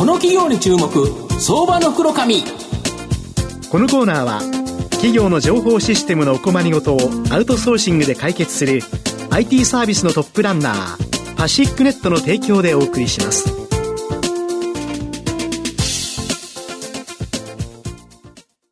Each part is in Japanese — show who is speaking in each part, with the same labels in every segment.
Speaker 1: この企業に注目相場の袋紙
Speaker 2: このコーナーは企業の情報システムのお困りごとをアウトソーシングで解決する IT サービスのトップランナーパシックネットの提供でお送りします。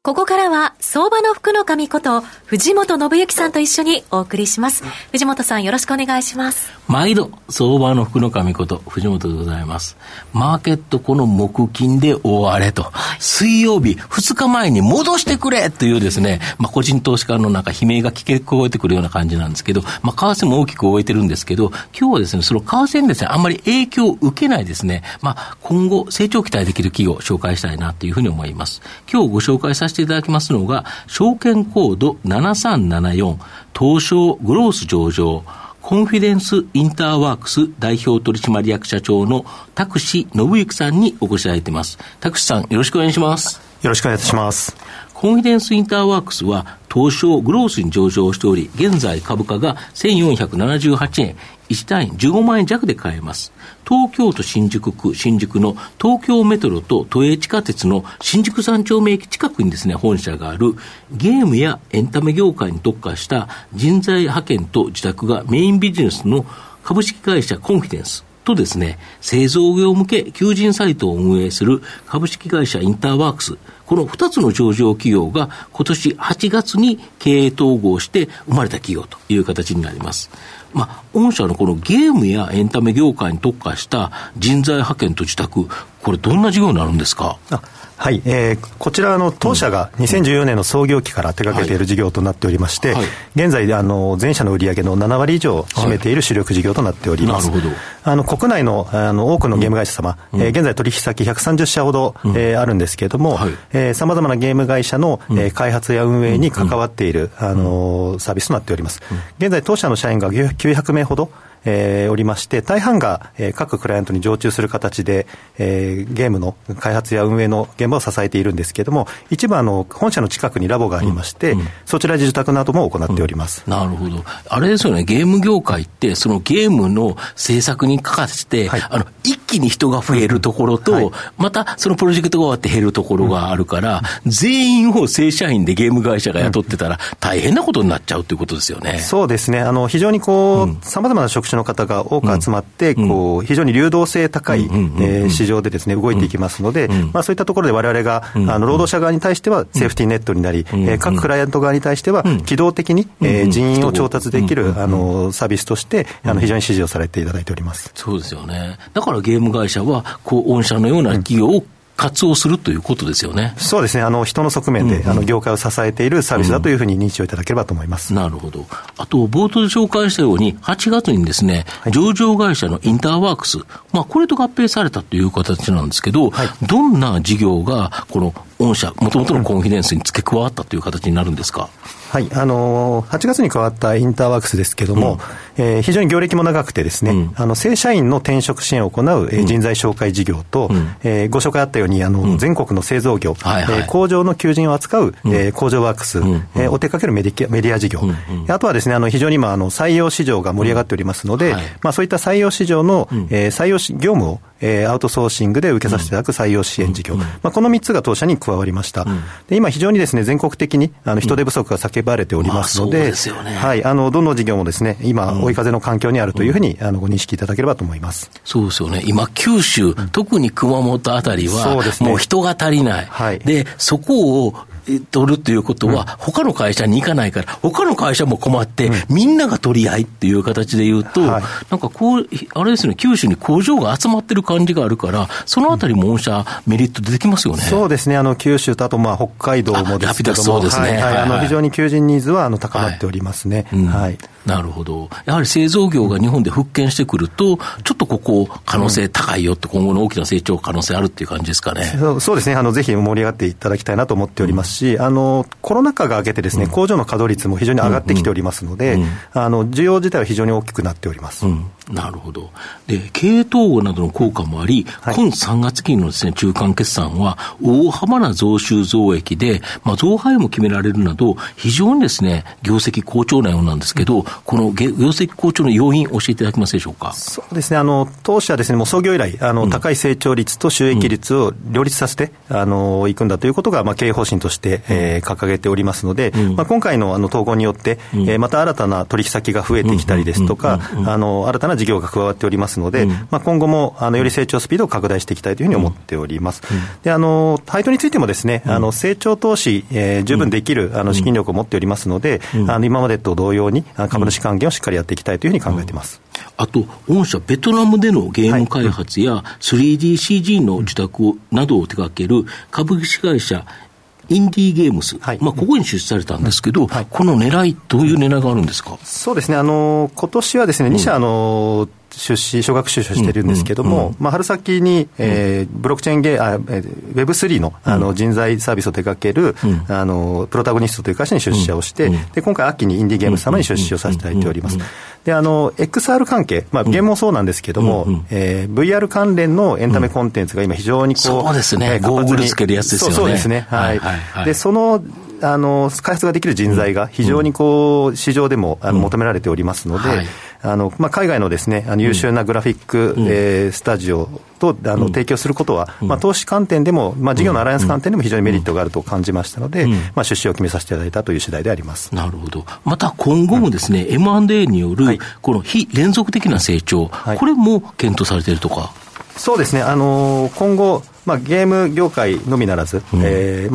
Speaker 3: ここからは相場の福の神こと藤本信之さんと一緒にお送りします。藤本さんよろしくお願いします。
Speaker 1: 毎度、相場の福の神こと藤本でございます。マーケットこの木金で大荒れと、はい、水曜日2日前に戻してくれというですね、まあ個人投資家の中悲鳴が聞こえてくるような感じなんですけど、まあ為替も大きく動いてるんですけど、今日はですね、その為替にですね、あんまり影響を受けないですね、まあ今後成長期待できる企業を紹介したいなというふうに思います。今日ご紹介させていただきますのが、証券コード7374東証グロース上場コンフィデンスインターワークス代表取締役社長の澤岻宣之さんにお越しいただいています。澤岻さん、よろしくお願いします。
Speaker 4: よろしくお願いいたします。
Speaker 1: コンフィデンスインターワークスは東証グロースに上場しており、現在株価が1478円、1単位15万円弱で買えます。東京都新宿区新宿の東京メトロと都営地下鉄の新宿三丁目駅近くにですね、本社があるゲームやエンタメ業界に特化した人材派遣と自宅がメインビジネスの株式会社コンフィデンスとですね、製造業向け求人サイトを運営する株式会社インターワークス、この2つの上場企業が今年8月に経営統合して生まれた企業という形になります。まあ、御社のこのゲームやエンタメ業界に特化した人材派遣と自宅、これどんな事業になるんですか？
Speaker 4: はい、えー、こちらの当社が2014年の創業期から手掛けている事業となっておりまして、はい、現在あの全社の売上の7割以上を占めている主力事業となっております、はい、あの国内のあの多くのゲーム会社様、うん、えー、現在取引先130社ほど、うん、えー、あるんですけれどもさまざまなゲーム会社の、うん、えー、開発や運営に関わっている、あのサービスとなっております、現在当社の社員が900名ほどえー、おりまして、大半が、えー、各クライアントに常駐する形で、えー、ゲームの開発や運営の現場を支えているんですけれども、一部あの、本社の近くにラボがありまして、うんうん、そちら自宅なども行っております、
Speaker 1: うん、なるほど。あれですよね、ゲーム業界って、そのゲームの制作にかかして、はい、あの、一気に人が増えるところと、はい、またそのプロジェクトが終わって減るところがあるから、全員を正社員でゲーム会社が雇ってたら、大変なことになっちゃうということですよね。
Speaker 4: そうですね。あの、非常にこう、さまざまな職種の方が多く集まって、こう、非常に流動性高い、え市場でですね、動いていきますので、まあそういったところで我々が、あの、労働者側に対してはセーフティーネットになり、え各クライアント側に対しては、機動的に、え人員を調達できる、あの、サービスとして、あの、非常に支持をされていただいております。
Speaker 1: そうですよね。だからゲーム会社は、こう、御社のような企業を活用するということですよね。
Speaker 4: そうですね。あの、人の側面で、うんうん、あの、業界を支えているサービスだというふうに認知をいただければと思います。
Speaker 1: なるほど。あと、冒頭で紹介したように、8月にですね、はい、上場会社のインターワークス、まあ、これと合併されたという形なんですけど、はい、どんな事業が、この御社、もともとのコンフィデンスに付け加わったという形になるんですか？
Speaker 4: はい、あのー、8月に加わったインターワークスですけれども、うん、えー、非常に業歴も長くてですね、うん、あの正社員の転職支援を行う、えー、人材紹介事業と、うん、えー、ご紹介あったようにあの、うん、全国の製造業、はいはい、えー、工場の求人を扱う、うん、えー、工場ワークス、うん、えー、お手掛けるメディメディア事業、うん。あとはですねあの非常に今あの採用市場が盛り上がっておりますので、はい、まあ、そういった採用市場の、えー、採用業務をえー、アウトソーシングで受けさせていただく採用支援事業、うん、まあ、この3つが当社に加わりました、うん、で今、非常にですね全国的にあの人手不足が叫ばれておりますので、はい、あのどの事業もですね今、追い風の環境にあるというふうに、あのご認識いただければと思います。
Speaker 1: そうですよね、今、九州、特に熊本あたりは、もう人が足りない、はい、でそこを取るということは、他の会社に行かないから、他の会社も困って、みんなが取り合いっていう形で言うと、なんかこう、あれですね、九州に工場が集まってる感じがあるから、そのあたりも御社、メリット出てきますよね。
Speaker 4: そうですね、あの九州とあとまあ北海道もですけども、そうですね、はい、あの非常に求人ニーズはあの高まっておりますね。はい、
Speaker 1: なるほど。やはり製造業が日本で復権してくると、ちょっとここ、可能性高いよって、今後の大きな成長可能性あるっていう感じですかね。
Speaker 4: そうですね、あのぜひ盛り上がっていただきたいなと思っておりますし、あのコロナ禍が明けてですね、工場の稼働率も非常に上がってきておりますので、あの需要自体は非常に大きくなっております。
Speaker 1: なるほど。で、経営統合などの効果もあり、はい、今3月期のですね、中間決算は大幅な増収増益で、まあ、増配も決められるなど、非常にですね、業績好調なようなんですけど、この業績好調の要因、教えていただけますでしょうか？
Speaker 4: そうですね、あの、当社はですね、もう創業以来、あの、うん、高い成長率と収益率を両立させて、あの、いくんだということが、まあ、経営方針として、えー、掲げておりますので、うん、まあ、今回のあの統合によって、うん、えー、また新たな取引先が増えてきたりですとか、あの、新たな事業が加わっておりますので、まあ、今後も、あの、より成長スピードを拡大していきたいというふうに思っております。で、あの、配当についてもですね、あの、成長投資、えー、十分できる、あの、資金力を持っておりますので、あの、今までと同様に、株主還元をしっかりやっていきたいというふうに考えています。
Speaker 1: あと、御社、ベトナムでのゲーム開発や 3DCG の受託などを手掛ける株式会社、インディーゲームス、はい、まあ、ここに出資されたんですけど、はい、この狙い、どういう狙いがあるんですか？
Speaker 4: そうですね、あの今年はですね、2社、あの出資、小学出資してるんですけども、まあ、春先に、えー、ブロックチェーンゲー、あ、Web3 のあの人材サービスを手掛ける、あのプロタゴニストという会社に出資をして、で今回、秋にインディーゲームス様に出資をさせていただいております。で、あの、XR 関係、まあ、ゲームもそうなんですけども、うん、えー、VR 関連のエンタメコンテンツが今非常にこう、
Speaker 1: そうですね、ゴーグルつけるやつですよね。
Speaker 4: そうですね、はい。はいはい、で、その、あの開発ができる人材が非常にこう、市場でもあの求められておりますので、はい。あのまあ、海外のですねあの優秀なグラフィック、うん、えー、スタジオとあの提供することは、まあ、投資観点でも、まあ、事業のアライアンス観点でも非常にメリットがあると感じましたので、まあ、出資を決めさせていただいたという次第であります。
Speaker 1: なるほど、また今後もですね、うん、M&A によるこの非連続的な成長、はい、これも検討されているとか？
Speaker 4: そうですね、あの今後、まあ、ゲーム業界のみならず、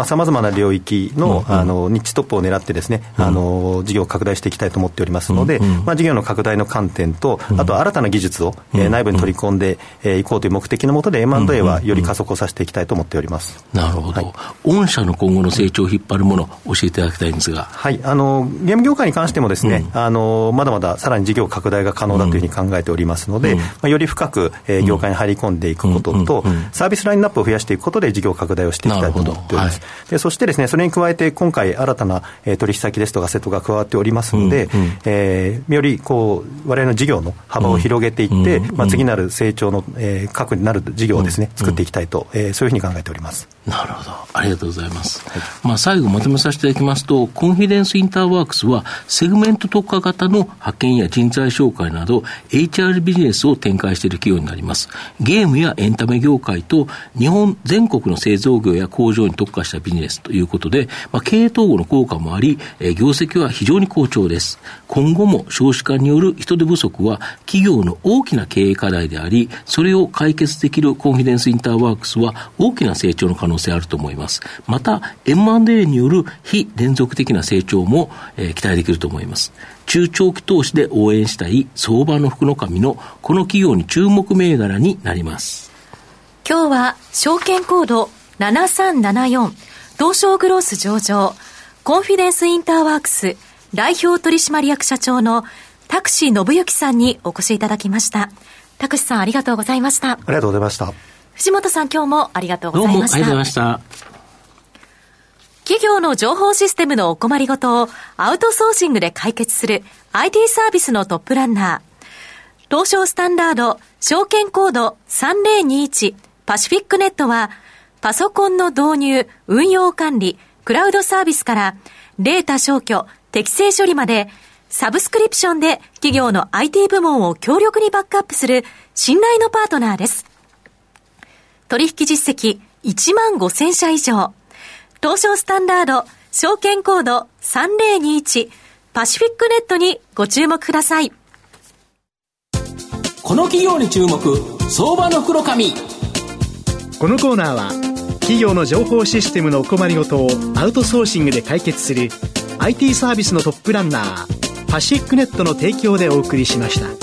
Speaker 4: さまざ、まな領域の,、あのニッチトップを狙ってですね、あの事業を拡大していきたいと思っておりますので、まあ、事業の拡大の観点と、あと新たな技術を、えー、内部に取り込んでい、えー、こうという目的のもとで M&A はより加速をさせていきたいと思っております、
Speaker 1: なるほど、はい、御社の今後の成長を引っ張るもの、教えていただきたいんですが、
Speaker 4: はい、あのゲーム業界に関してもですね、あのまだまださらに事業拡大が可能だというふうに考えておりますので、まあ、より深く、えー、業界に入り込んでいくことと、サービスラインナップを増やしていくことで、事業拡大をしていきたいと思っております。はい、でそしてですね、それに加えて今回新たな、えー、取引先ですとかセットが加わっておりますので、うんうん、えー、よりこう我々の事業の幅を広げていって、うん、まあ、次なる成長の、えー、核になる事業をですね、作っていきたいと、えー、そういうふうに考えております。
Speaker 1: なるほど。ありがとうございます。はい、まあ、最後まとめさせていただきますと、コンフィデンスインターワークスは、セグメント特化型の派遣や人材紹介など、HR ビジネスを展開している企業になります。ゲームやエンタメ業界と、日本本全国の製造業や工場に特化したビジネスということで、まあ、経営統合の効果もあり、えー、業績は非常に好調です。今後も少子化による人手不足は、企業の大きな経営課題であり、それを解決できるコンフィデンスインターワークスは、大きな成長の可能性あると思います。また、M&A による非連続的な成長も、えー、期待できると思います。中長期投資で応援したい相場の福の神のこの企業に注目銘柄になります。
Speaker 3: 今日は証券コード7374東証グロース上場コンフィデンスインターワークス代表取締役社長のタクシー信之さんにお越しいただきました。タクシーさんありがとうございました。あ
Speaker 4: りがとうございました。
Speaker 3: 藤本さん今日もありがとうございました。
Speaker 1: どうもありがとうございました。
Speaker 3: 企業の情報システムのお困りごとをアウトソーシングで解決する IT サービスのトップランナー。東証スタンダード証券コード3021パシフィックネットはパソコンの導入、運用管理、クラウドサービスからデータ消去、適正処理までサブスクリプションで企業の IT 部門を強力にバックアップする信頼のパートナーです。取引実績1万5000社以上。東証スタンダード、証券コード3021パシフィックネットにご注目ください。
Speaker 1: この企業に注目、相場の袋紙。
Speaker 2: このコーナーは、企業の情報システムのお困りごとをアウトソーシングで解決する IT サービスのトップランナー、パシックネットの提供でお送りしました。